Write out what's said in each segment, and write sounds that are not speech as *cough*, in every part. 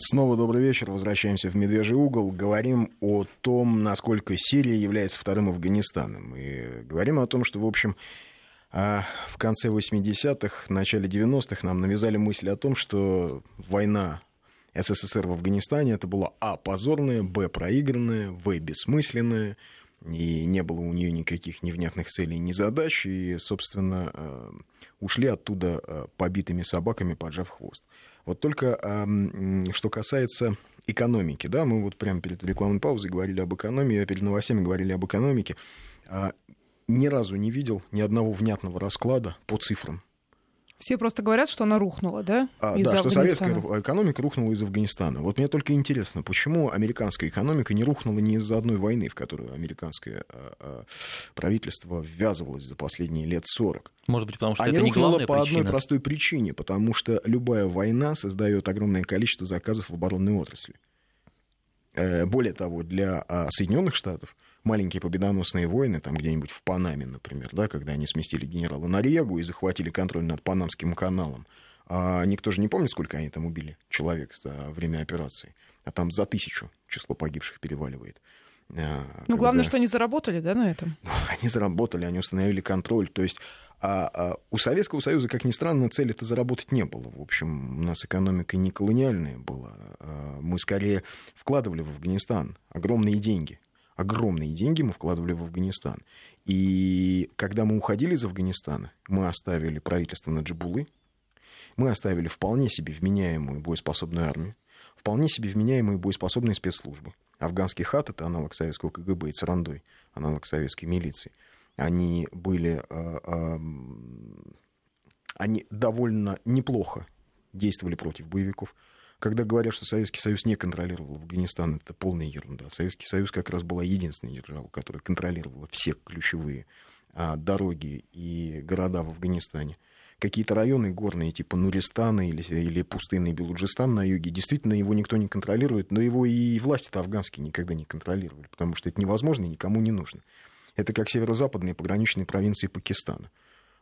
Снова добрый вечер. Возвращаемся в Медвежий угол. Говорим о том, насколько Сирия является вторым Афганистаном. И говорим о том, что, в общем, а, в конце 80-х, начале 90-х нам навязали мысль о том, что война СССР в Афганистане это была А. позорная, Б. проигранная, В. бессмысленная, и не было у нее никаких невнятных целей, ни задач, и, собственно, а, ушли оттуда а, побитыми собаками, поджав хвост. Вот только что касается экономики, да, мы вот прямо перед рекламной паузой говорили об экономии, а перед новостями говорили об экономике. А, ни разу не видел ни одного внятного расклада по цифрам. Все просто говорят, что она рухнула, да? А, да, что советская экономика рухнула из Афганистана. Вот мне только интересно, почему американская экономика не рухнула не из-за одной войны, в которую американское а, а, правительство ввязывалось за последние лет 40. Может быть, потому что а это не главная по причина. одной простой причине, потому что любая война создает огромное количество заказов в оборонной отрасли. Э, более того, для а, Соединенных Штатов маленькие победоносные войны, там где-нибудь в Панаме, например, да, когда они сместили генерала Нарьегу и захватили контроль над Панамским каналом. А никто же не помнит, сколько они там убили человек за время операции. А там за тысячу число погибших переваливает. А, ну, когда... главное, что они заработали, да, на этом? *laughs* Они заработали, они установили контроль. То есть а, а у Советского Союза, как ни странно, цели это заработать не было. В общем, у нас экономика не колониальная была. А мы скорее вкладывали в Афганистан огромные деньги огромные деньги мы вкладывали в Афганистан. И когда мы уходили из Афганистана, мы оставили правительство Наджибулы, мы оставили вполне себе вменяемую боеспособную армию, вполне себе вменяемые боеспособные спецслужбы. Афганский хат — это аналог советского КГБ, и Царандой — аналог советской милиции. Они были... Э, э, они довольно неплохо действовали против боевиков. Когда говорят, что Советский Союз не контролировал Афганистан, это полная ерунда. Советский Союз как раз была единственной державой, которая контролировала все ключевые а, дороги и города в Афганистане. Какие-то районы горные, типа Нуристана или, или пустынный Белуджистан на юге, действительно его никто не контролирует, но его и власти-то афганские никогда не контролировали, потому что это невозможно и никому не нужно. Это как северо-западные пограничные провинции Пакистана.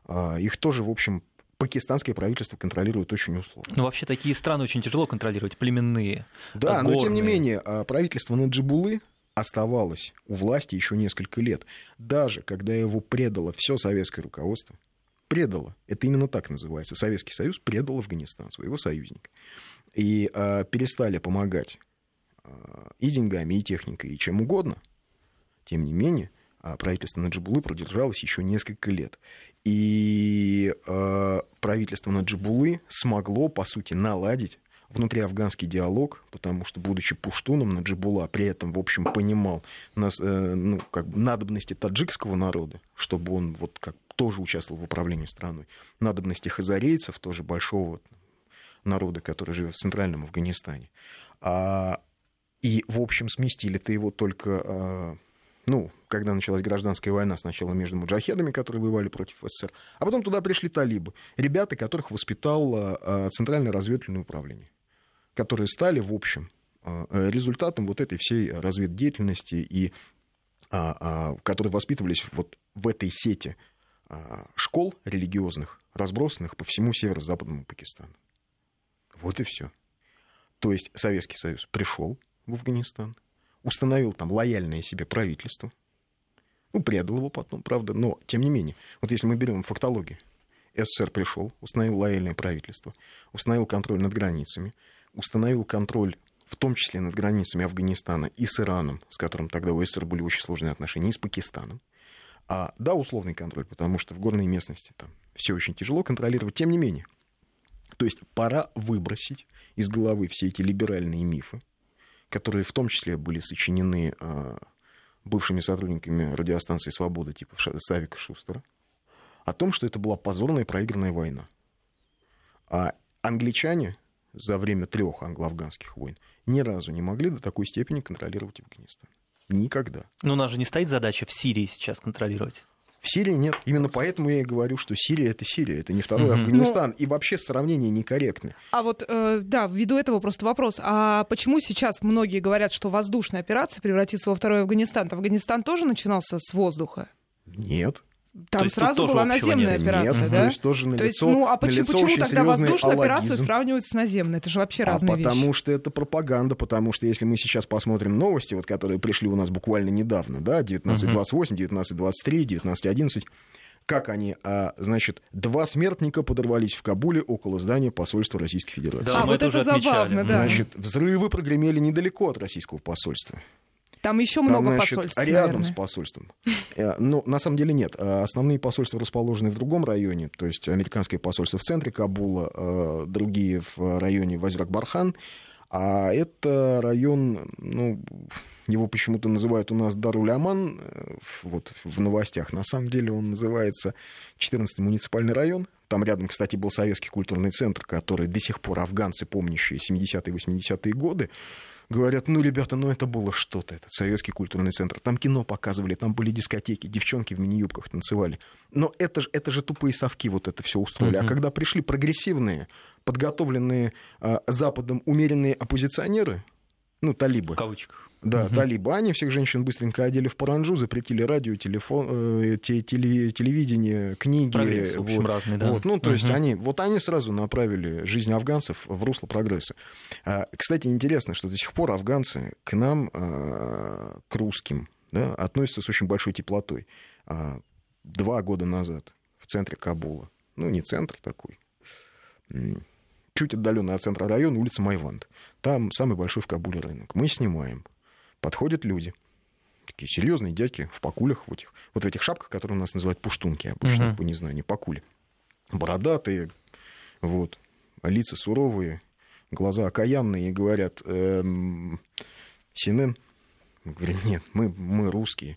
А, их тоже, в общем, пакистанское правительство контролирует очень условно. Но вообще такие страны очень тяжело контролировать, племенные. Да, горные. но тем не менее, а, правительство Наджибулы оставалось у власти еще несколько лет. Даже когда его предало все советское руководство, предало, это именно так называется, Советский Союз предал Афганистан, своего союзника. И э, перестали помогать э, и деньгами, и техникой, и чем угодно. Тем не менее, правительство Наджибулы продержалось еще несколько лет. И э, правительство Наджибулы смогло, по сути, наладить внутриафганский диалог, потому что, будучи пуштуном, Наджибула при этом, в общем, понимал нас, э, ну, как бы надобности таджикского народа, чтобы он вот как тоже участвовал в управлении страной, надобности хазарейцев, тоже большого народа, который живет в центральном Афганистане. А, и, в общем, сместили-то его только э, ну, когда началась гражданская война сначала между муджахедами, которые воевали против СССР, а потом туда пришли талибы, ребята, которых воспитало а, Центральное разведывательное управление, которые стали, в общем, а, результатом вот этой всей разведдеятельности и а, которые воспитывались вот в этой сети школ религиозных, разбросанных по всему северо-западному Пакистану. Вот и все. То есть Советский Союз пришел в Афганистан, установил там лояльное себе правительство, ну, предал его потом, правда, но тем не менее, вот если мы берем фактологию, СССР пришел, установил лояльное правительство, установил контроль над границами, установил контроль в том числе над границами Афганистана и с Ираном, с которым тогда у СССР были очень сложные отношения, и с Пакистаном. А, да, условный контроль, потому что в горной местности там все очень тяжело контролировать, тем не менее. То есть пора выбросить из головы все эти либеральные мифы, которые в том числе были сочинены а, бывшими сотрудниками радиостанции «Свобода» типа Савика Шустера, о том, что это была позорная проигранная война. А англичане за время трех англо-афганских войн ни разу не могли до такой степени контролировать Афганистан. Никогда. Но у нас же не стоит задача в Сирии сейчас контролировать. В Сирии нет. Именно поэтому я и говорю, что Сирия это Сирия, это не второй угу. Афганистан. Ну, и вообще сравнение некорректно. А вот, э, да, ввиду этого просто вопрос. А почему сейчас многие говорят, что воздушная операция превратится во второй Афганистан? Афганистан тоже начинался с воздуха? Нет. Там То сразу была наземная нет? операция, Нет, да? то есть тоже налицо, То есть, ну а почему, почему тогда воздушную алладизм. операцию сравнивают с наземной? Это же вообще А разные потому вещи. что это пропаганда, потому что если мы сейчас посмотрим новости, вот, которые пришли у нас буквально недавно, да, 19.28, 19.23, 19.11, как они, а, значит, два смертника подорвались в Кабуле около здания посольства Российской Федерации. Да, а мы вот это это уже отмечали. забавно, да. Значит, взрывы прогремели недалеко от российского посольства. Там еще Там, много значит, посольств, рядом наверное. с посольством. Э, Но на самом деле нет. Э, Основные посольства расположены в другом районе. То есть американское посольство в центре Кабула, э, другие в районе Вазирак-Бархан. А это район, ну, его почему-то называют у нас Даруляман, вот в новостях. На самом деле он называется 14-й муниципальный район. Там рядом, кстати, был советский культурный центр, который до сих пор афганцы, помнящие 70-е 80-е годы, говорят, ну, ребята, ну это было что-то, этот советский культурный центр. Там кино показывали, там были дискотеки, девчонки в мини-юбках танцевали. Но это же, это же тупые совки вот это все устроили. Мгм. А когда пришли прогрессивные, подготовленные а, Западом умеренные оппозиционеры, ну, талибы, В кавычках. Да, Мгм. талибы, они всех женщин быстренько одели в паранджу, запретили радио, телефон, э, те- теле- телевидение, книги. Прогресс, в общем, вот. разный, да. Вот, ну, то есть Мгм. они, вот они сразу направили жизнь афганцев в русло прогресса. А, Кстати, интересно, что до сих пор афганцы к нам, а, к русским, да, относятся с очень большой теплотой. А, Два года назад в центре Кабула, ну, не центр такой, чуть отдаленный от центра района, улица Майванд. Там самый большой в Кабуле рынок. Мы снимаем. Подходят люди, такие серьезные дядьки в пакулях, в этих, вот в этих шапках, которые у нас называют пуштунки обычно, по не знаю, не пакули. Бородатые, вот, лица суровые, глаза окаянные, и говорят, эм, Синен? Мы говорим, нет, мы, мы русские.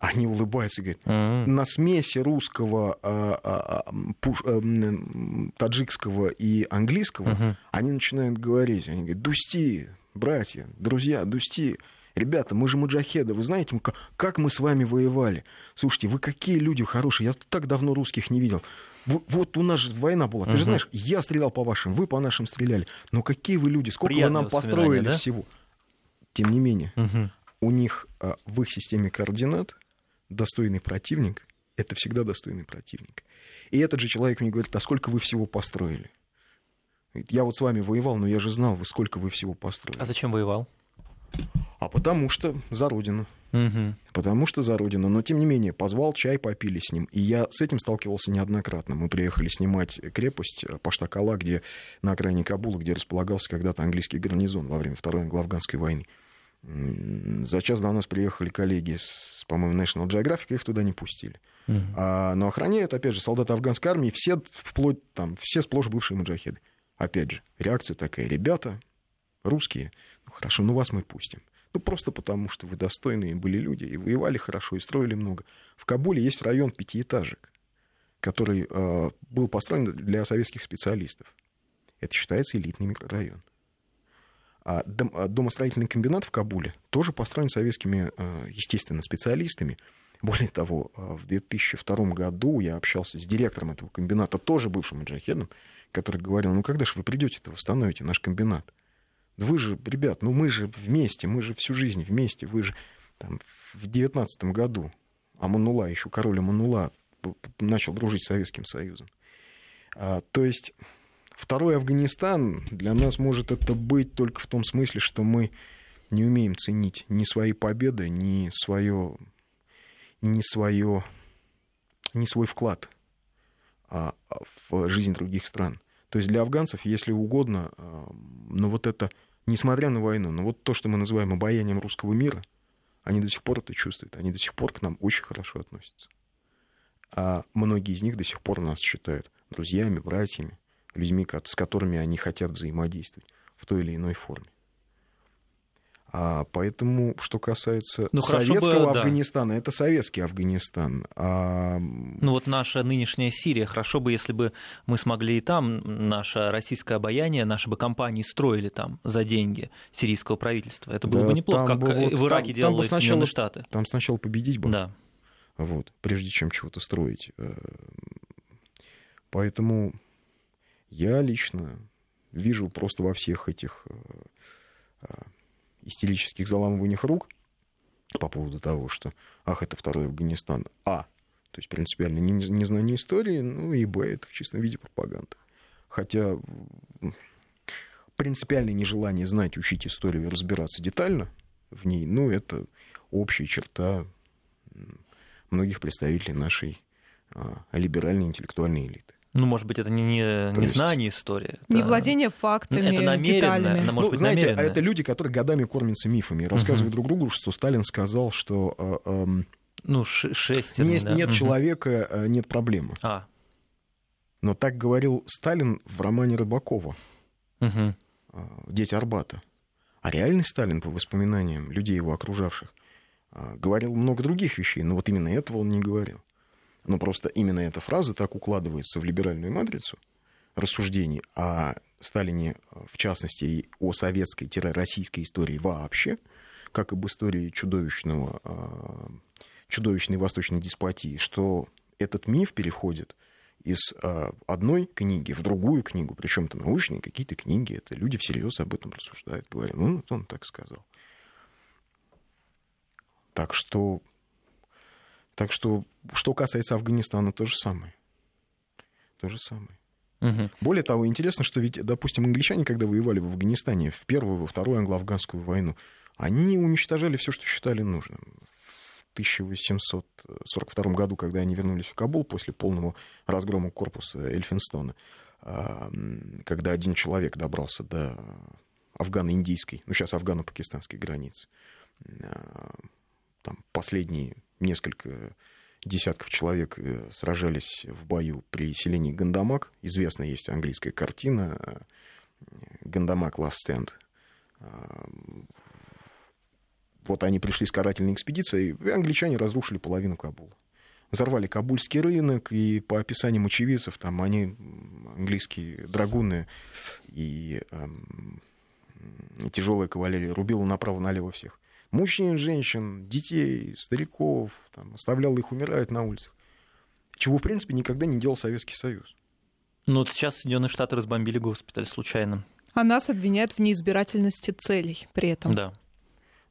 Они улыбаются и говорят, М. на смеси русского, а, а, а, пуш- а, таджикского и английского Мгм. они начинают говорить, они говорят, дусти, братья, друзья, дусти. Ребята, мы же муджахеды, вы знаете, как мы с вами воевали? Слушайте, вы какие люди хорошие, я так давно русских не видел. Вот у нас же война была, ты же знаешь, я стрелял по вашим, вы по нашим стреляли. Но какие вы люди, сколько Приятные вы нам построили да? всего. Тем не менее, Мгм. у них а, в их системе координат достойный противник — это всегда достойный противник. И этот же человек мне говорит, а сколько вы всего построили? Я вот с вами воевал, но я же знал, вы сколько вы всего построили. А зачем воевал? А потому что за Родину. Мгм. Потому что за Родину. Но, тем не менее, позвал чай, попили с ним. И я с этим сталкивался неоднократно. Мы приехали снимать крепость э, Паштакала, где на окраине Кабула, где располагался когда-то английский гарнизон во время Второй англо-афганской войны. За час до нас приехали коллеги с, по-моему, National Geographic, их туда не пустили. Мгм. А, но охраняют, опять же, солдаты афганской армии, все вплоть там, все сплошь бывшие маджахеды. Опять же, реакция такая, ребята, русские, ну хорошо, ну вас мы пустим. Ну просто потому, что вы достойные были люди, и воевали хорошо, и строили много. В Кабуле есть район пятиэтажек, который э, был построен для советских специалистов. Это считается элитный микрорайон. А дом- а домостроительный комбинат в Кабуле тоже построен советскими, э, естественно, специалистами. Более того, э, в 2002 году я общался с директором этого комбината, тоже бывшим маджахедом, который говорил, ну когда же вы придете-то, восстановите наш комбинат? Вы же, ребят, ну мы же вместе, мы же всю жизнь вместе, вы же там, в 19 году Аманула, еще король п- начал дружить с Советским Союзом. А, то есть второй Афганистан для нас может это быть только в том смысле, что мы не умеем ценить ни свои победы, ни свое, ни свое, ни свой вклад а, а, в жизнь других стран. То есть для афганцев, если угодно, а, ну вот это, несмотря на войну, но вот то, что мы называем обаянием русского мира, они до сих пор это чувствуют, они до сих пор к нам очень хорошо относятся. А многие из них до сих пор нас считают друзьями, братьями, людьми, с которыми они хотят взаимодействовать в той или иной форме. А поэтому, что касается Ну, хорошо бы, советского да. Афганистана, это советский Афганистан. А, Ну вот наша нынешняя Сирия, хорошо бы, если бы мы смогли и там, наше российское обаяние, наши бы компании строили там за деньги сирийского правительства. Это было Да, бы неплохо, там как бы вот- в Ираке там- там делали бы сначала- Соединенные Штаты. там сначала победить бы. Да. вот, прежде чем чего-то строить. Э, Поэтому я лично вижу просто во всех этих э, э, истерических заламываниях рук по поводу того, что, ах, это второй Афганистан, а, то есть принципиально незнание истории, ну и б, это в чистом виде пропаганда. Хотя принципиальное нежелание знать, учить историю и разбираться детально в ней, ну, это общая черта многих представителей нашей а, либеральной интеллектуальной элиты. Ну, может быть, это не, не, не есть... знание истории. Это... Не владение фактами, это намеренно, деталями. Она, может ну, быть, знаете, намеренно. это люди, которые годами кормятся мифами, рассказывают угу. друг другу, что Сталин сказал, что... Э, э, ну, шесть. Нет, да? нет угу. человека, э, нет проблемы. А. Но так говорил Сталин в романе Рыбакова угу. «Дети Арбата». А реальный Сталин, по воспоминаниям людей его окружавших, говорил много других вещей, но вот именно этого он не говорил. Но просто именно эта фраза так укладывается в либеральную матрицу рассуждений о Сталине, в частности, и о советской-российской истории вообще, как об истории чудовищного, а, чудовищной восточной деспотии, что этот миф переходит из а, одной книги в другую книгу, причем это научные какие-то книги, это люди всерьез об этом рассуждают, говорят, ну, вот он так сказал. Так что так что, что касается Афганистана, то же самое. То же самое. Угу. Более того, интересно, что ведь, допустим, англичане, когда воевали в Афганистане в первую, во вторую англо-афганскую войну, они уничтожали все, что считали нужным. В 1842 году, когда они вернулись в Кабул после полного разгрома корпуса Эльфинстона, а, когда один человек добрался до афгано-индийской, ну сейчас афгано-пакистанской границы, а, там последние несколько десятков человек э, сражались в бою при селении Гандамак. Известная есть английская картина э, Гандамак Last Stand. Э, вот они пришли с карательной экспедицией, и англичане разрушили половину Кабула. Взорвали Кабульский рынок, и по описаниям очевидцев, там они, английские драгуны и эм, тяжелая кавалерия, рубила направо-налево всех мужчин, женщин, детей, стариков, там, оставлял их умирать на улицах. Чего, в принципе, никогда не делал Советский Союз. Ну вот сейчас Соединенные Штаты разбомбили госпиталь случайно. А нас обвиняют в неизбирательности целей при этом. Да.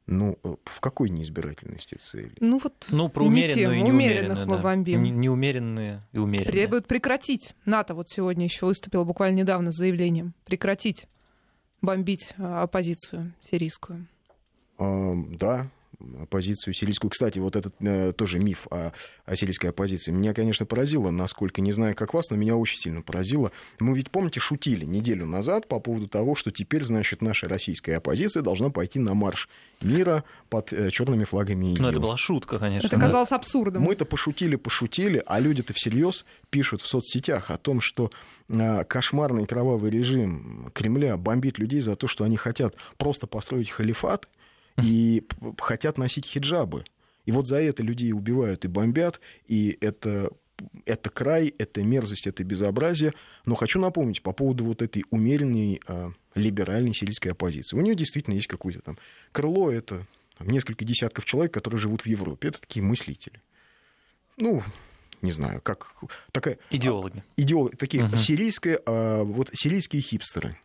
Ну, э, в какой неизбирательности цели? Ну, вот ну, про умеренную не и умеренных мы да. бомбим. Не, неумеренные и умеренные. Требуют прекратить. НАТО вот сегодня еще выступило буквально недавно с заявлением. Прекратить бомбить а, оппозицию сирийскую. Да, оппозицию сирийскую. Кстати, вот этот э, тоже миф о, о сирийской оппозиции меня, конечно, поразило, насколько, не знаю, как вас, но меня очень сильно поразило. Мы ведь, помните, шутили неделю назад по поводу того, что теперь, значит, наша российская оппозиция должна пойти на марш мира под э, черными флагами ИГИЛ. Ну, это была шутка, конечно. Это казалось абсурдом. Мы-то пошутили, пошутили, а люди-то всерьез пишут в соцсетях о том, что э, кошмарный кровавый режим Кремля бомбит людей за то, что они хотят просто построить халифат, и хотят носить хиджабы. И вот за это людей убивают и бомбят, и это это край, это мерзость, это безобразие. Но хочу напомнить по поводу вот этой умеренной э, либеральной сирийской оппозиции. У нее действительно есть какое-то там крыло, это там, несколько десятков человек, которые живут в Европе. Это такие мыслители. Ну, не знаю, как такая... Идеологи. Идеологи, такие угу. сирийские, а, вот сирийские хипстеры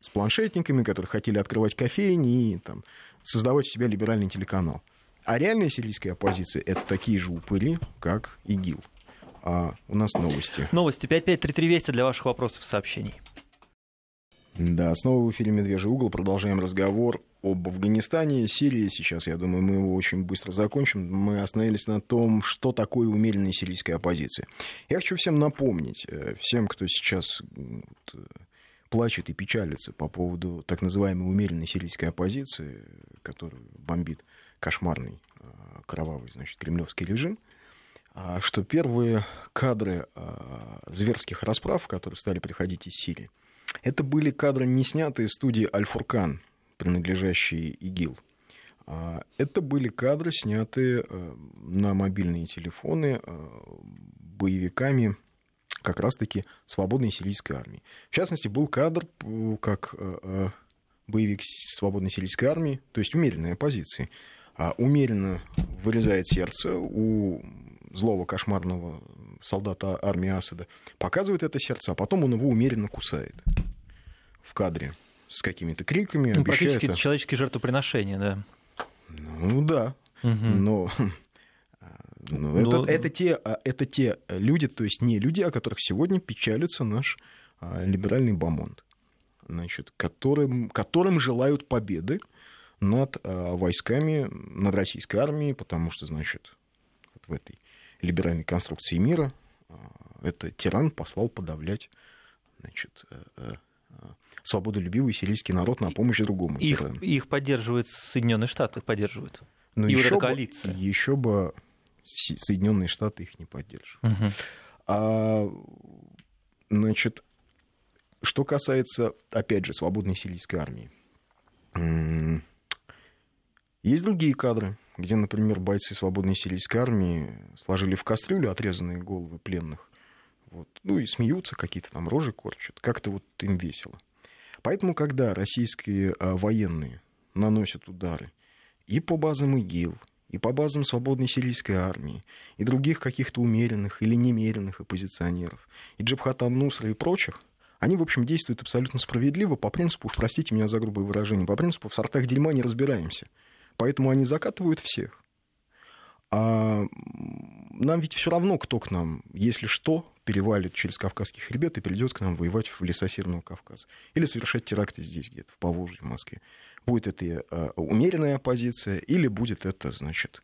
с планшетниками, которые хотели открывать кофейни и там, создавать у себя либеральный телеканал. А реальная сирийская оппозиция — это такие же упыри, как ИГИЛ. А у нас новости. Новости 553320 для ваших вопросов и сообщений. Да, снова в эфире «Медвежий угол». Продолжаем разговор об Афганистане, Сирии. Сейчас, я думаю, мы его очень быстро закончим. Мы остановились на том, что такое умеренная сирийская оппозиция. Я хочу всем напомнить, э, всем, кто сейчас плачет и печалится по поводу так называемой умеренной сирийской оппозиции, которую бомбит кошмарный э, кровавый, значит, кремлевский режим, а что первые кадры э, зверских расправ, которые стали приходить из Сирии, это были кадры, не снятые студии Аль-Фуркан, принадлежащие ИГИЛ. А это были кадры, снятые на мобильные телефоны боевиками как раз-таки свободной сирийской армии. В частности, был кадр, как э, э, боевик свободной сирийской армии, то есть умеренной оппозиции, а умеренно вырезает сердце у злого кошмарного солдата армии Асада, показывает это сердце, а потом он его умеренно кусает в кадре с какими-то криками. Ну, практически это человеческие жертвоприношения, да. Ну да, угу. но *laughs* Ну, это, это, те, а, это те люди, то есть не люди, о которых сегодня печалится наш а, либеральный бомонд, значит, которым, которым желают победы над а, войсками, над российской армией, потому что, значит, вот в этой либеральной конструкции мира это тиран послал подавлять значит, э, э, свободолюбивый сирийский народ на помощь другому. Их, их поддерживают Соединенные Штаты, поддерживают. Ну, и еще вот эта коалиция. Бы, еще бы Соединенные Штаты их не поддерживают. Угу. А, значит, что касается, опять же, свободной сирийской армии. Есть другие кадры, где, например, бойцы свободной сирийской армии сложили в кастрюлю отрезанные головы пленных. Вот. Ну и смеются, какие-то там рожи корчат. Как-то вот им весело. Поэтому, когда российские а, военные наносят удары и по базам ИГИЛ, и по базам свободной сирийской армии, и других каких-то умеренных или немеренных оппозиционеров, и Джабхата Нусра и прочих, они, в общем, действуют абсолютно справедливо по принципу, уж простите меня за грубое выражение, по принципу в сортах дерьма не разбираемся. Поэтому они закатывают всех. А нам ведь все равно, кто к нам, если что, перевалит через Кавказский хребет и придет к нам воевать в леса Северного Кавказа. Или совершать теракты здесь где-то, в Поволжье, в Москве. Будет это э, умеренная оппозиция или будет это, значит,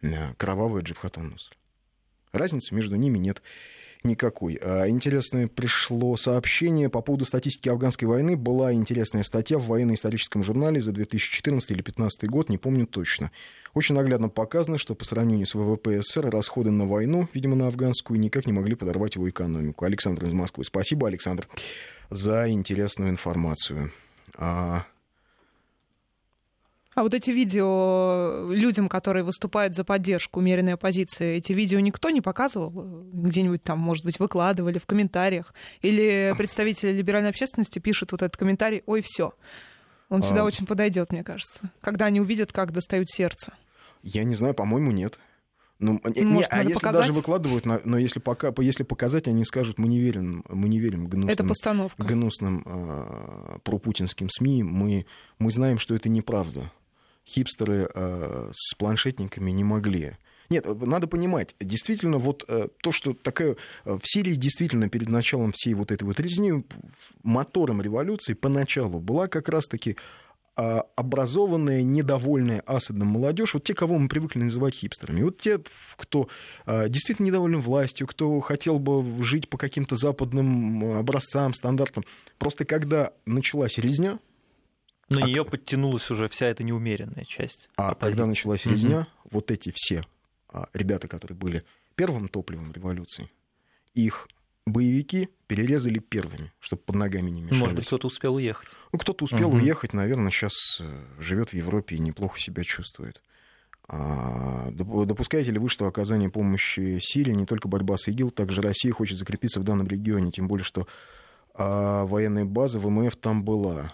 э, кровавая джибхатан Разницы между ними нет никакой. А, интересное пришло сообщение по поводу статистики афганской войны. Была интересная статья в военно-историческом журнале за 2014 или 2015 год, не помню точно. Очень наглядно показано, что по сравнению с ВВП СССР расходы на войну, видимо, на афганскую, никак не могли подорвать его экономику. Александр из Москвы. Спасибо, Александр, за интересную информацию. А, вот эти видео людям, которые выступают за поддержку умеренной оппозиции, эти видео никто не показывал? Где-нибудь там, может быть, выкладывали в комментариях? Или представители либеральной общественности пишут вот этот комментарий «Ой, все». Он сюда а... очень подойдет, мне кажется, когда они увидят, как достают сердце. Я не знаю, по-моему, нет. Ну, Может, не, а если показать? даже выкладывают, но если, пока, если показать, они скажут, мы не верим, мы не верим гнусным, это постановка. гнусным э, пропутинским СМИ, мы, мы знаем, что это неправда хипстеры э, с планшетниками не могли. Нет, надо понимать, действительно, вот э, то, что такая э, в Сирии действительно перед началом всей вот этой вот резни мотором революции поначалу была как раз-таки э, образованная, недовольная Асадом молодежь, вот те, кого мы привыкли называть хипстерами, вот те, кто э, действительно недоволен властью, кто хотел бы жить по каким-то западным образцам, стандартам. Просто когда началась резня, на а нее подтянулась уже вся эта неумеренная часть. А оппозиции. когда началась резня, угу. вот эти все а, ребята, которые были первым топливом революции, их боевики перерезали первыми, чтобы под ногами не мешались. Может быть, кто-то успел уехать. Ну, кто-то успел угу. уехать, наверное, сейчас э, живет в Европе и неплохо себя чувствует. А, допускаете ли вы, что оказание помощи Сирии не только борьба с ИГИЛ, также Россия хочет закрепиться в данном регионе, тем более, что а, военная база ВМФ там была.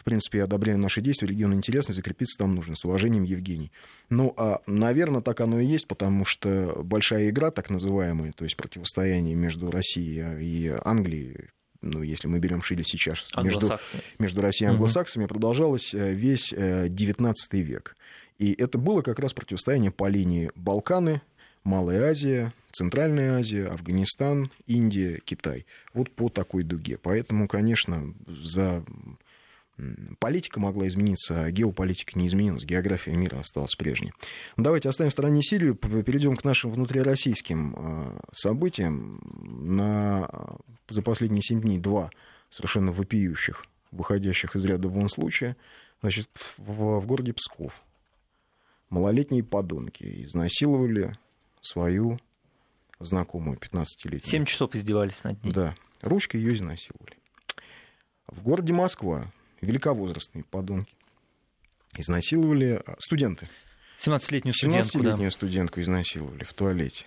В принципе, я одобряю наши действия, регион интересный, закрепиться там нужно. С уважением, Евгений. Ну, а, наверное, так оно и есть, потому что большая игра, так называемая, то есть противостояние между Россией и Англией, ну, если мы берем шире сейчас, между, между Россией и англосаксами, угу. продолжалось э, весь XIX э, век. И это было как раз противостояние по линии Балканы, Малая Азия, Центральная Азия, Афганистан, Индия, Китай. Вот по такой дуге. Поэтому, конечно, за Политика могла измениться, а геополитика не изменилась, география мира осталась прежней. Давайте оставим в стороне Сирию, перейдем к нашим внутрироссийским а, событиям. На, за последние семь дней два совершенно вопиющих, выходящих из ряда вон случая. Значит, в, в городе Псков малолетние подонки изнасиловали свою знакомую 15-летнюю. Семь часов издевались над ней. Да, ручкой ее изнасиловали. В городе Москва великовозрастные подонки. Изнасиловали а, студенты. 17-летнюю студентку, 17-летнюю да. студентку изнасиловали в туалете.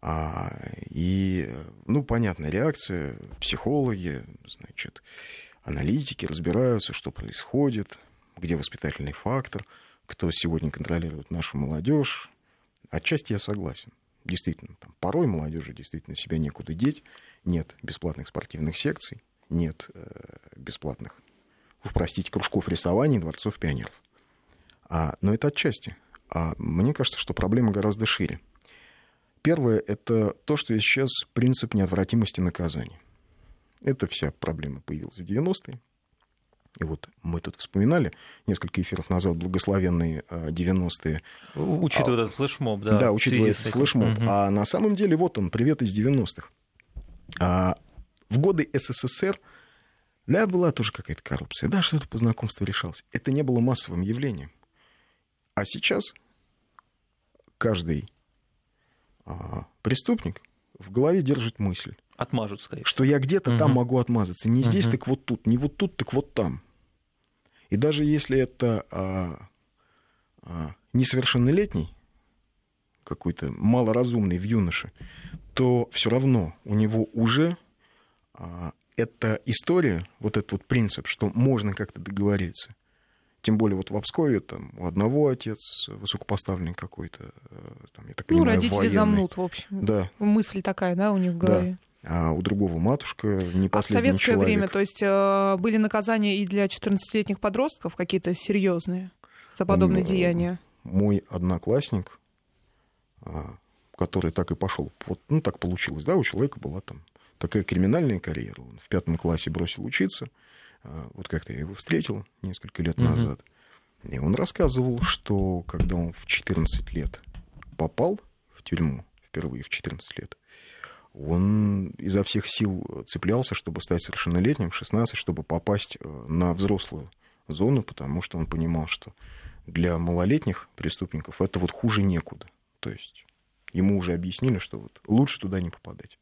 А, и, ну, понятная реакция, психологи, значит, аналитики разбираются, что происходит, где воспитательный фактор, кто сегодня контролирует нашу молодежь. Отчасти я согласен. Действительно, там, порой молодежи действительно себя некуда деть, нет бесплатных спортивных секций, нет э, бесплатных, уж простите, кружков рисования дворцов пионеров. А, но это отчасти. А мне кажется, что проблема гораздо шире. Первое – это то, что сейчас принцип неотвратимости наказания. Это вся проблема появилась в 90-е. И вот мы тут вспоминали несколько эфиров назад благословенные 90-е. Учитывая а, этот флешмоб, да. Да, учитывая этот флешмоб. Угу. А на самом деле вот он, привет из 90-х. А в годы СССР, да, была тоже какая-то коррупция, да, что-то по знакомству решалось. Это не было массовым явлением. А сейчас каждый а, преступник в голове держит мысль. Отмажут, скорее. Что я где-то угу. там могу отмазаться. Не здесь, угу. так вот тут. Не вот тут, так вот там. И даже если это а, а, несовершеннолетний, какой-то малоразумный в юноше, то все равно у него уже эта история, вот этот вот принцип, что можно как-то договориться. Тем более вот в Обскове там у одного отец высокопоставленный какой-то, э, там, я так ну, понимаю, Ну, родители военный. замнут, в общем. Да. Мысль такая, да, у них в голове. Да. А у другого матушка не А в советское человек. время, то есть э, были наказания и для 14-летних подростков какие-то серьезные за подобные Он, деяния? Мой одноклассник, который так и пошел, вот, ну так получилось, да, у человека была там такая криминальная карьера. Он в пятом классе бросил учиться, а, вот как-то я его встретил несколько лет назад. И он рассказывал, что когда он в 14 лет попал в тюрьму, впервые в 14 лет, он изо всех сил цеплялся, чтобы стать совершеннолетним в 16, чтобы попасть э, на взрослую зону, потому что он понимал, что для малолетних преступников это вот хуже некуда. То есть ему уже объяснили, что вот лучше туда не попадать.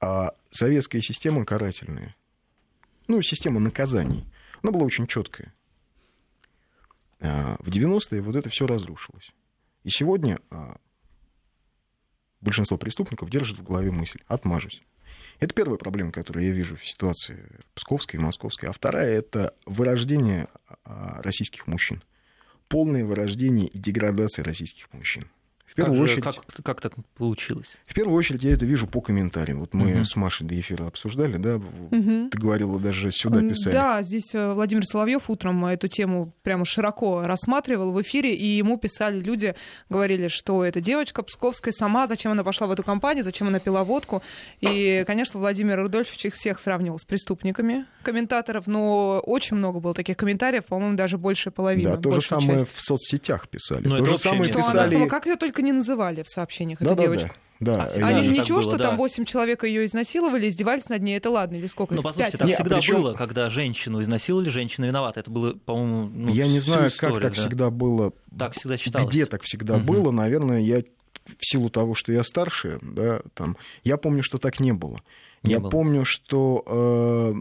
А советская система карательная, ну, система наказаний, она была очень четкая. А в 90-е вот это все разрушилось. И сегодня а, большинство преступников держит в голове мысль «отмажусь». Это первая проблема, которую я вижу в ситуации псковской и московской. А вторая – это вырождение а, российских мужчин. Полное вырождение и деградация российских мужчин первую как же, очередь... Как, как так получилось? В первую очередь я это вижу по комментариям. Вот мы угу. с Машей до эфира обсуждали, да? Угу. Ты говорила, даже сюда писали. Да, здесь э, Владимир Соловьев утром эту тему прямо широко рассматривал в эфире, и ему писали люди, говорили, что эта девочка Псковская сама, зачем она пошла в эту компанию, зачем она пила водку. И, конечно, Владимир Рудольфович их всех сравнивал с преступниками, комментаторов, но очень много было таких комментариев, по-моему, даже больше половины. Да, то же самое часть. в соцсетях писали. Но то же самое писали... Она, как ее только не называли в сообщениях, да, эту да, девочку. Да. Да, а, Они ничего, было, что да. там 8 человек ее изнасиловали, издевались над ней, это ладно, или сколько? Ну, послушайте, так всегда причем... было, когда женщину изнасиловали, женщина виновата. Это было, по-моему, ну, Я не знаю, историю, как так да? всегда было. Так всегда считалось. Где так всегда угу. было, наверное, я в силу того, что я старше, да, там, я помню, что так не было. Не я было. помню, что э,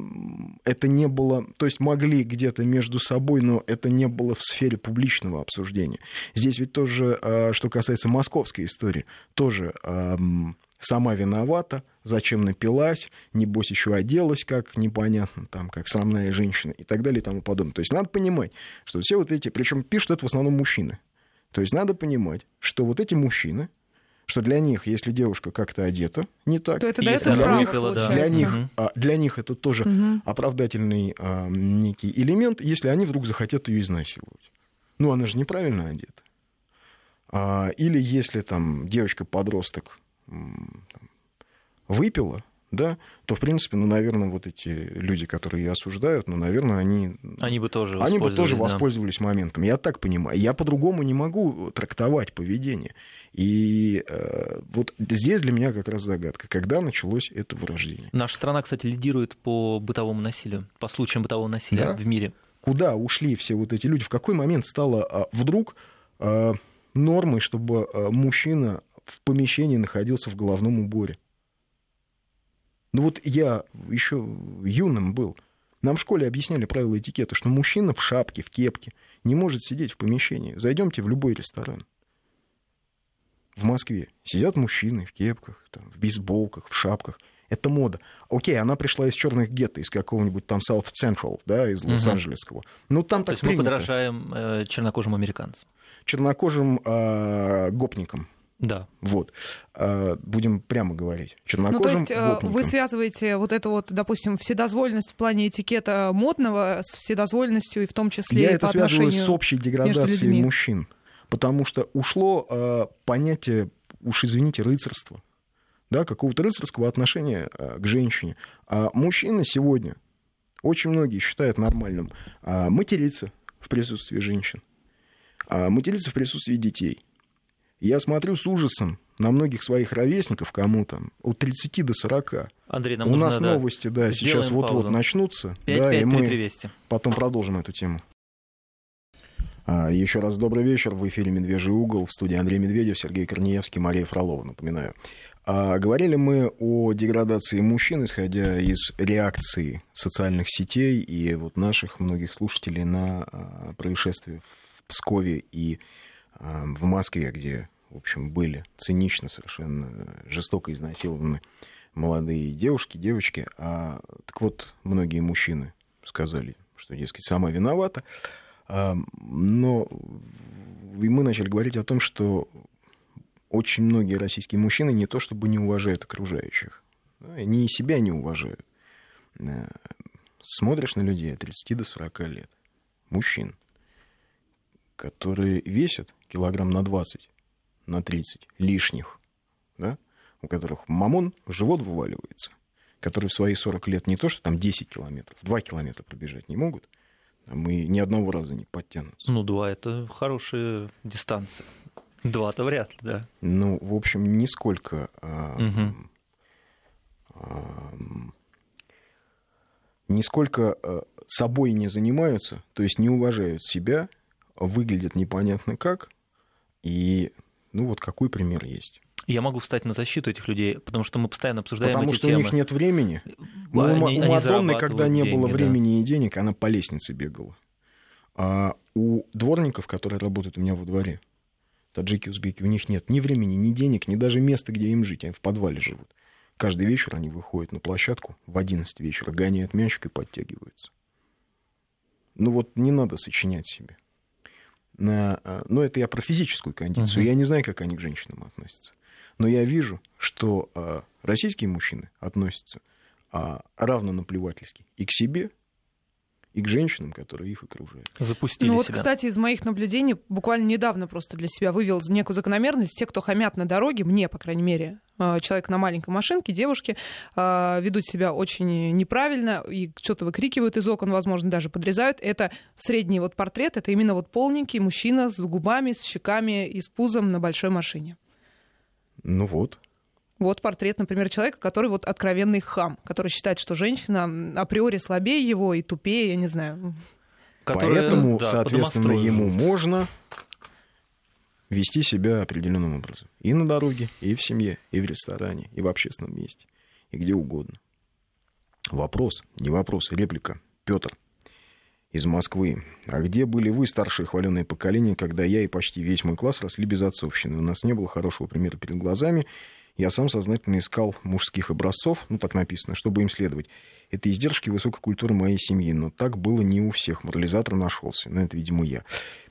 это не было, то есть могли где-то между собой, но это не было в сфере публичного обсуждения. Здесь ведь тоже, э, что касается московской истории, тоже э, сама виновата, зачем напилась, небось еще оделась как непонятно, там, как срамная женщина и так далее и тому подобное. То есть надо понимать, что все вот эти, причем пишут это в основном мужчины. То есть надо понимать, что вот эти мужчины, что для них, если девушка как-то одета не так, то это для, право, них, для, них, угу. для них это тоже угу. оправдательный а, некий элемент, если они вдруг захотят ее изнасиловать. Ну, она же неправильно одета. А, или если там девочка-подросток выпила, да, то, в принципе, ну, наверное, вот эти люди, которые ее осуждают, ну, наверное, они... Они бы тоже они бы тоже да. воспользовались моментом. Я так понимаю. Я по-другому не могу трактовать поведение. И э, вот здесь для меня как раз загадка, когда началось это вырождение. Наша страна, кстати, лидирует по бытовому насилию, по случаям бытового насилия да? в мире. Куда ушли все вот эти люди? В какой момент стало а, вдруг а, нормой, чтобы а, мужчина в помещении находился в головном уборе? Ну вот я еще юным был. Нам в школе объясняли правила этикета, что мужчина в шапке, в кепке не может сидеть в помещении. Зайдемте в любой ресторан. В Москве сидят мужчины в кепках, там, в бейсболках, в шапках. Это мода. Окей, она пришла из черных гетто, из какого-нибудь там South Central, да, из Лос-Анджелесского. Ну, там То так есть принято. мы подражаем э, чернокожим американцам. Чернокожим э, гопникам. Да. Вот. А, будем прямо говорить. Чернокожим ну, то есть э, гопникам. вы связываете вот эту вот, допустим, вседозволенность в плане этикета модного с вседозволенностью и в том числе Я и это по связываю с общей деградацией мужчин. Потому что ушло э, понятие, уж извините, рыцарства, да, какого-то рыцарского отношения э, к женщине. А мужчины сегодня, очень многие считают нормальным, э, материться в присутствии женщин, э, материться в присутствии детей. Я смотрю с ужасом на многих своих ровесников, кому там, от 30 до 40. Андрей, нам У нужно, нас да, новости, да, сейчас вот-вот начнутся. 5, да, 5, и мы 200. потом продолжим эту тему. А, Еще раз добрый вечер. В эфире «Медвежий угол». В студии Андрей Медведев, Сергей Корнеевский, Мария Фролова, напоминаю. А, Говорили мы о деградации мужчин, исходя из реакции социальных сетей и вот наших многих слушателей на а, происшествие в Пскове и а, в Москве, где, в общем, были цинично совершенно жестоко изнасилованы молодые девушки, девочки. А, так вот, многие мужчины сказали, что, дескать, сама виновата. А, Но и мы начали говорить о том, что очень многие российские мужчины не то чтобы не уважают окружающих, они и себя не уважают. Э, Смотришь на людей от 30 до 40 лет, мужчин, которые весят килограмм на 20, на 30 лишних, да, у которых мамон в живот вываливается, которые в свои 40 лет не то, что там 10 километров, 2 километра пробежать не могут, там и ни одного раза не подтянутся. Ну, два это хорошая дистанция. Два-то вряд ли, да. Ну, в общем, нисколько а, а, нисколько а, собой не занимаются, то есть не уважают себя, выглядят непонятно как, и ну вот какой пример есть. Я могу встать на защиту этих людей, потому что мы постоянно обсуждаем Потому эти что темы. у них нет времени. Ну, Они- у, они Мадонны, когда не было деньги, да. времени и денег, она по лестнице бегала. А у дворников, которые работают у меня во дворе, таджики, узбеки, у них нет ни времени, ни денег, ни даже места, где им жить. Они в подвале живут. Каждый вечер они выходят на площадку в 11 вечера, гоняют мячик и подтягиваются. Ну вот не надо сочинять себе. На, а, ну, это я про физическую кондицию. Мгм. Я не знаю, как они к женщинам относятся. Но я вижу, что а, российские мужчины относятся а, равно наплевательски и к себе, и к женщинам, которые их окружают. Запустили Ну вот, себя. кстати, из моих наблюдений буквально недавно просто для себя вывел некую закономерность. Те, кто хамят на дороге, мне, по крайней мере, э, человек на маленькой машинке, девушки, э, ведут себя очень неправильно и что-то выкрикивают из окон, возможно, даже подрезают. Это средний вот портрет, это именно вот полненький мужчина с губами, с щеками и с пузом на большой машине. Ну вот. Вот портрет, например, человека, который вот откровенный хам, который считает, что женщина априори слабее его и тупее, я не знаю. Которые, Поэтому, да, соответственно, ему можно вести себя определенным образом. И на дороге, и в семье, и в ресторане, и в общественном месте, и где угодно. Вопрос, не вопрос, реплика. Петр из Москвы. А где были вы, старшее хваленое поколение, когда я и почти весь мой класс росли без отцовщины? У нас не было хорошего примера перед глазами. Я сам сознательно искал мужских образцов, ну так написано, чтобы им следовать. Это издержки высокой культуры моей семьи, но так было не у всех. Морализатор нашелся, ну это, видимо, я.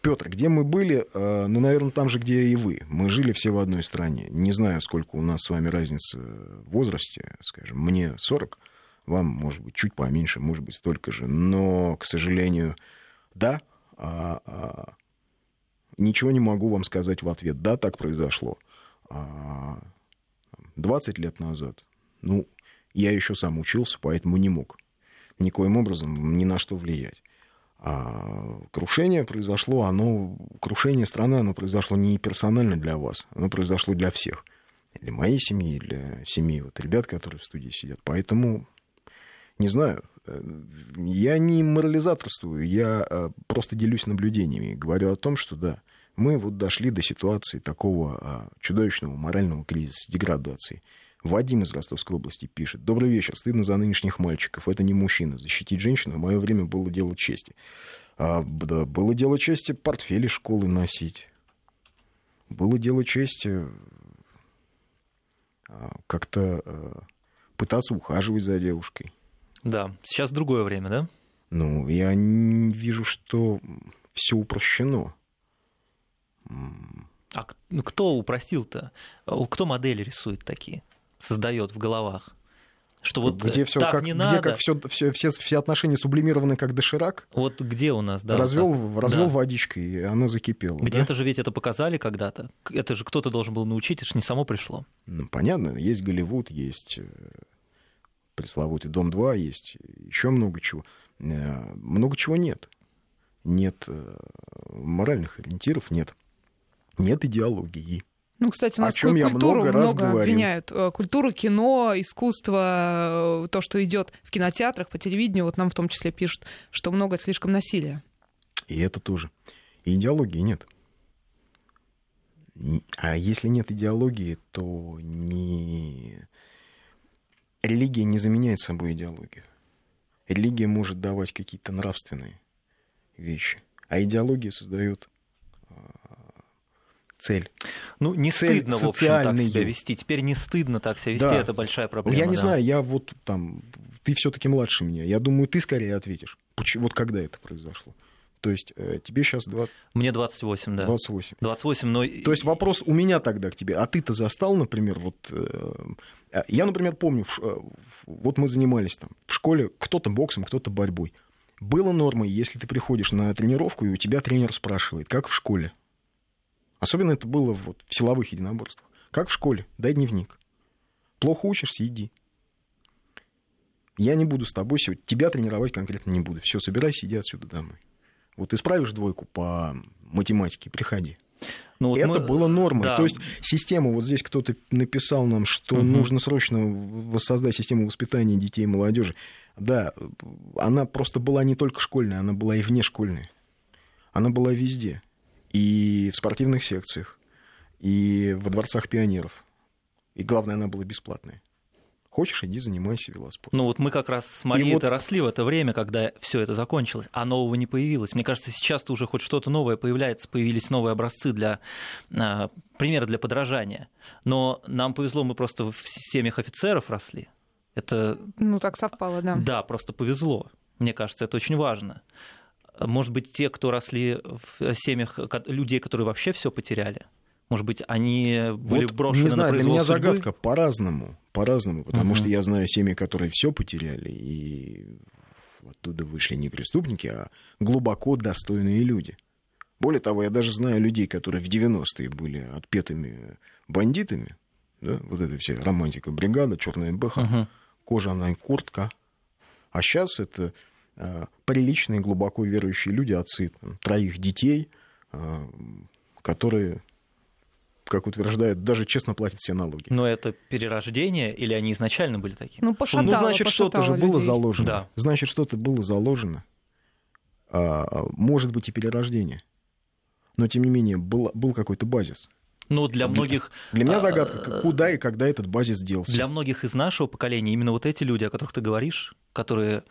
Петр, где мы были? Э, Ну, наверное, там же, где и вы. Мы жили все в одной стране. Не знаю, сколько у нас с вами разница в возрасте, скажем, мне 40, вам, может быть, чуть поменьше, может быть, столько же. Но, к сожалению, да, а, а, ничего не могу вам сказать в ответ. Да, так произошло. А, 20 лет назад, ну, я еще сам учился, поэтому не мог никоим образом ни на что влиять. А крушение произошло, оно, крушение страны, оно произошло не персонально для вас, оно произошло для всех. Для моей семьи, для семьи вот ребят, которые в студии сидят. Поэтому, не знаю, э, я не морализаторствую, я э, просто делюсь наблюдениями. Говорю о том, что да, мы вот дошли до ситуации такого а, чудовищного морального кризиса, деградации. Вадим из Ростовской области пишет. Добрый вечер. Стыдно за нынешних мальчиков. Это не мужчина. Защитить женщину в мое время было дело чести. А, да, было дело чести портфели школы носить. Было дело чести а, как-то а, пытаться ухаживать за девушкой. Да, сейчас другое время, да? Ну, я вижу, что все упрощено. А ну, кто упростил-то? А, Кто модели рисует такие? Создает в головах? Что вот где все так как, не где надо. как все, все, все, все отношения сублимированы как доширак, Вот где у нас, да. развел, вот развел Да. водичкой, и она закипела. да? Где-то же ведь это показали когда-то. Это же кто-то должен был научить, это же не само пришло. Ну, понятно, есть Голливуд, есть э, пресловутый Дом-2, есть еще много чего. Э, Много чего нет. Нет э, моральных ориентиров, нет. Нет идеологии. Ну, кстати, у О нас чем я культуру много раз много говорил. обвиняют. Э, Культуру, кино, искусство, э, то, что идет в кинотеатрах, по телевидению, вот нам в том числе пишут, что много слишком насилия. И это тоже. И идеологии нет. А если нет идеологии, то не... религия не заменяет собой идеологию. Религия может давать какие-то нравственные вещи, а идеология создает цель. Ну, не Цель стыдно, в общем, так себя вести. Теперь не стыдно так себя вести, Да. это большая проблема. я не да. знаю, я вот там, ты все-таки младше меня. Я думаю, ты скорее ответишь. Поч- Вот когда это произошло? То есть э, тебе сейчас Мне 28, да. 28. 28, но... То есть вопрос у меня тогда к тебе. А ты-то застал, например, вот... э, Я, например, помню, э, вот мы занимались там в школе, кто-то боксом, кто-то борьбой. Было нормой, если ты приходишь на тренировку, и у тебя тренер спрашивает, как в школе. Особенно это было вот в силовых единоборствах. Как в школе? Дай дневник. Плохо учишься, иди. Я не буду с тобой сегодня. Тебя тренировать конкретно не буду. Все, собирайся, иди отсюда домой. Вот исправишь двойку по математике, приходи. ну, вот Это мы- было нормой. да. То есть система, вот здесь кто-то написал нам, что Мгм. нужно срочно воссоздать систему воспитания детей и молодежи. Да, она просто была не только школьная, она была и внешкольная. Она была везде. И в спортивных секциях, и во дворцах пионеров. И главное, она была бесплатная. Хочешь, иди занимайся велоспортом. Ну вот мы как раз с Марией вот- росли в это время, когда все это закончилось, а нового не появилось. Мне кажется, сейчас-то уже хоть что-то новое появляется, появились новые образцы для а, примеры для подражания. Но нам повезло, мы просто в семьях офицеров росли. Это Ну, так совпало, да. да, просто повезло. Мне кажется, это очень важно. Может быть, те, кто росли в семьях людей, которые вообще все потеряли, может быть, они были Вот, брошены не знаю, на для произвол меня судьбы? загадка по-разному. По-разному. Потому Мгм. что я знаю семьи, которые все потеряли, и оттуда вышли не преступники, а глубоко достойные люди. Более того, я даже знаю людей, которые в 90-е были отпетыми бандитами. Да? Вот это все романтика бригада, черная бэха, Мгм. кожаная куртка. А сейчас это приличные, глубоко верующие люди, отцы там, троих детей, э, которые, как утверждают, даже честно платят все налоги. Но это перерождение или они изначально были такими? Ну, пошатало, ну, значит, что-то же было заложено. Да. Значит, что-то было заложено. А, а, может быть, и перерождение. Но, тем не менее, был, был какой-то базис. Ну, для многих... Для меня а, загадка, куда и когда этот базис делся. Для многих из нашего поколения именно вот эти люди, о которых ты говоришь, которые э,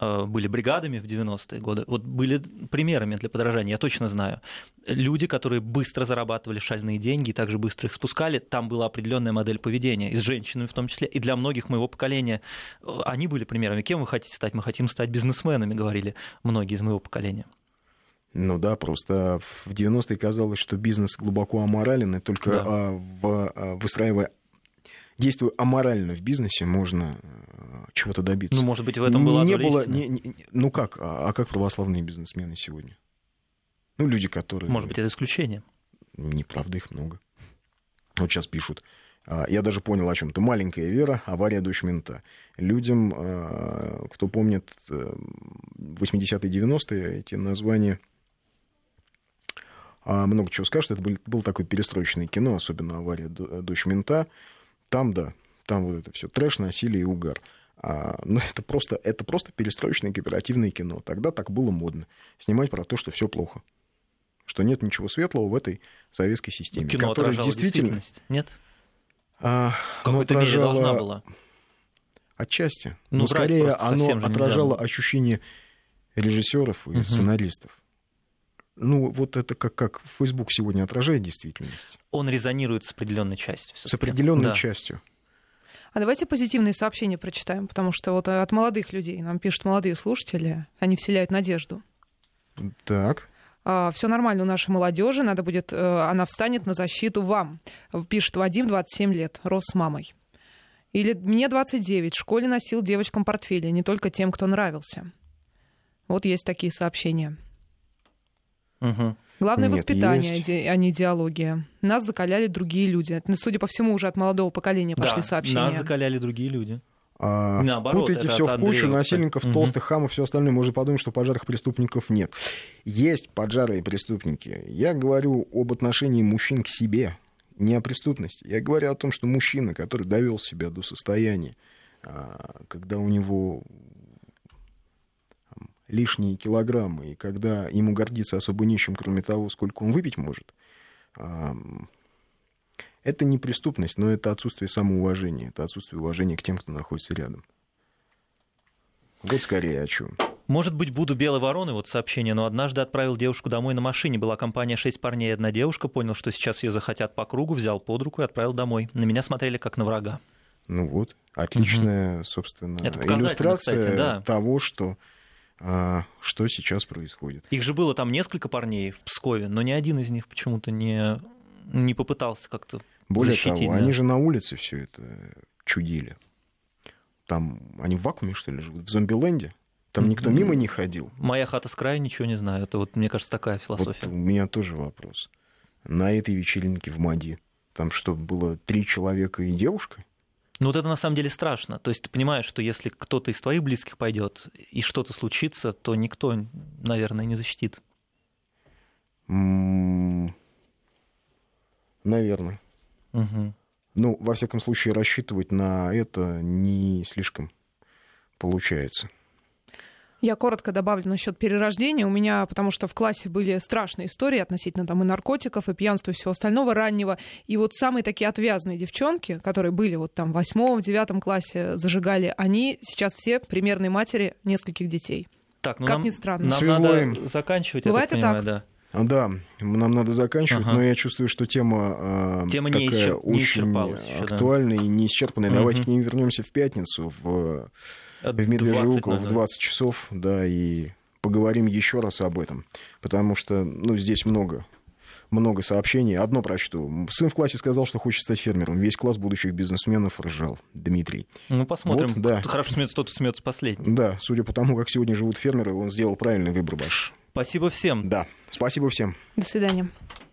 были бригадами в 90-е годы, вот были примерами для подражания, я точно знаю. Люди, которые быстро зарабатывали шальные деньги и также быстро их спускали, там была определенная модель поведения, и с женщинами в том числе, и для многих моего поколения э, они были примерами. Кем вы хотите стать? Мы хотим стать бизнесменами, говорили многие из моего поколения. Ну да, просто в 90-е казалось, что бизнес глубоко аморален, и только Да. а, в, а, выстраивая, действуя аморально в бизнесе, можно а, чего-то добиться. Ну, может быть, в этом была не, было, не- не- Ну как, а, а как православные бизнесмены сегодня? Ну, люди, которые... Может быть, это исключение. Неправда, их много. Вот сейчас пишут. а, Я даже понял, о чем то Маленькая вера, авария дочь мента. Людям, а, кто помнит э, 80-е, 90-е, эти названия а, много чего скажут. Это был, был такое перестроечное кино, особенно авария Д- дочь мента. Там, да, там вот это все трэш, насилие и угар. А, ну, *laughs* это просто, это просто перестроечное кооперативное кино. Тогда так было модно. Снимать про то, что все плохо. Что нет ничего светлого в этой советской системе. Кино которая отражало действительность. Нет? а, В какой-то мере отражало должна была. Отчасти. Ну, Но скорее оно нельзя отражало ощущение режиссеров и Мгм. сценаристов. Ну, вот это как, как Facebook сегодня отражает действительность. Он резонирует с определенной частью. С определенной Да. частью. А давайте позитивные сообщения прочитаем, потому что вот от молодых людей нам пишут молодые слушатели, они вселяют надежду. Так. все нормально у нашей молодежи, надо будет, э, она встанет на защиту вам. Пишет Вадим, 27 лет, рос с мамой. Или мне 29, в школе носил девочкам портфели, не только тем, кто нравился. Вот есть такие сообщения. Угу. Главное Нет, воспитание, есть. иде- а не идеология. Нас закаляли другие люди. Судя по всему, уже от молодого поколения пошли Да, сообщения. нас закаляли другие люди. А, Наоборот, путаете это все в кучу, насильников, кстати. толстых хамов, все остальное. Можно подумать, что поджарых преступников нет. Есть поджарые преступники. Я говорю об отношении мужчин к себе, не о преступности. Я говорю о том, что мужчина, который довел себя до состояния, а, когда у него лишние килограммы, и когда ему гордиться особо нечем, кроме того, сколько он выпить может, это не преступность, но это отсутствие самоуважения, это отсутствие уважения к тем, кто находится рядом. Вот скорее о чем. Может быть, буду белой вороной, вот сообщение, но однажды отправил девушку домой на машине. Была компания шесть парней и одна девушка. Понял, что сейчас ее захотят по кругу, взял под руку и отправил домой. На меня смотрели как на врага. Ну вот, отличная, собственно, Это иллюстрация кстати, да. того, что, что сейчас происходит. Их же было там несколько парней в Пскове, но ни один из них почему-то не, не попытался как-то Более защитить. того, да. они же на улице все это чудили. Там они в вакууме, что ли, живут? В зомбиленде? Там никто мимо не ходил. Моя хата с краю, ничего не знаю. Это вот, мне кажется, такая Вот философия. у меня тоже вопрос. На этой вечеринке в МАДИ там что, было три человека и девушка? Ну вот это на самом деле страшно. То есть ты понимаешь, что если кто-то из твоих близких пойдет и что-то случится, то никто, наверное, не защитит. М, Наверное. Мгм. Ну, во всяком случае, рассчитывать на это не слишком получается. Я коротко добавлю насчет перерождения. У меня, потому что в классе были страшные истории относительно там и наркотиков, и пьянства, и всего остального раннего. И вот самые такие отвязные девчонки, которые были вот там в восьмом, девятом классе, зажигали, они сейчас все примерные матери нескольких детей. Так, ну Как нам, ни странно. нам Свезло надо им. заканчивать, я Бывает так и понимаю, так. да. А, Да, нам надо заканчивать, Ага. но я чувствую, что тема, э, Тема не такая исчерп- не очень исчерпалась ещё, да. актуальная и не исчерпанная. Мгм. Давайте к ней вернемся в пятницу в, В Медвежье 20 в надо. 20 часов, да, и поговорим еще раз об этом, потому что, ну, здесь много много сообщений. Одно прочту. Сын в классе сказал, что хочет стать фермером. Весь класс будущих бизнесменов ржал. Дмитрий. Ну, посмотрим. Вот, да. Кто хорошо смеется, тот и смеется последний. Да, судя по тому, как сегодня живут фермеры, он сделал правильный выбор ваш. Спасибо всем. Да, спасибо всем. До свидания.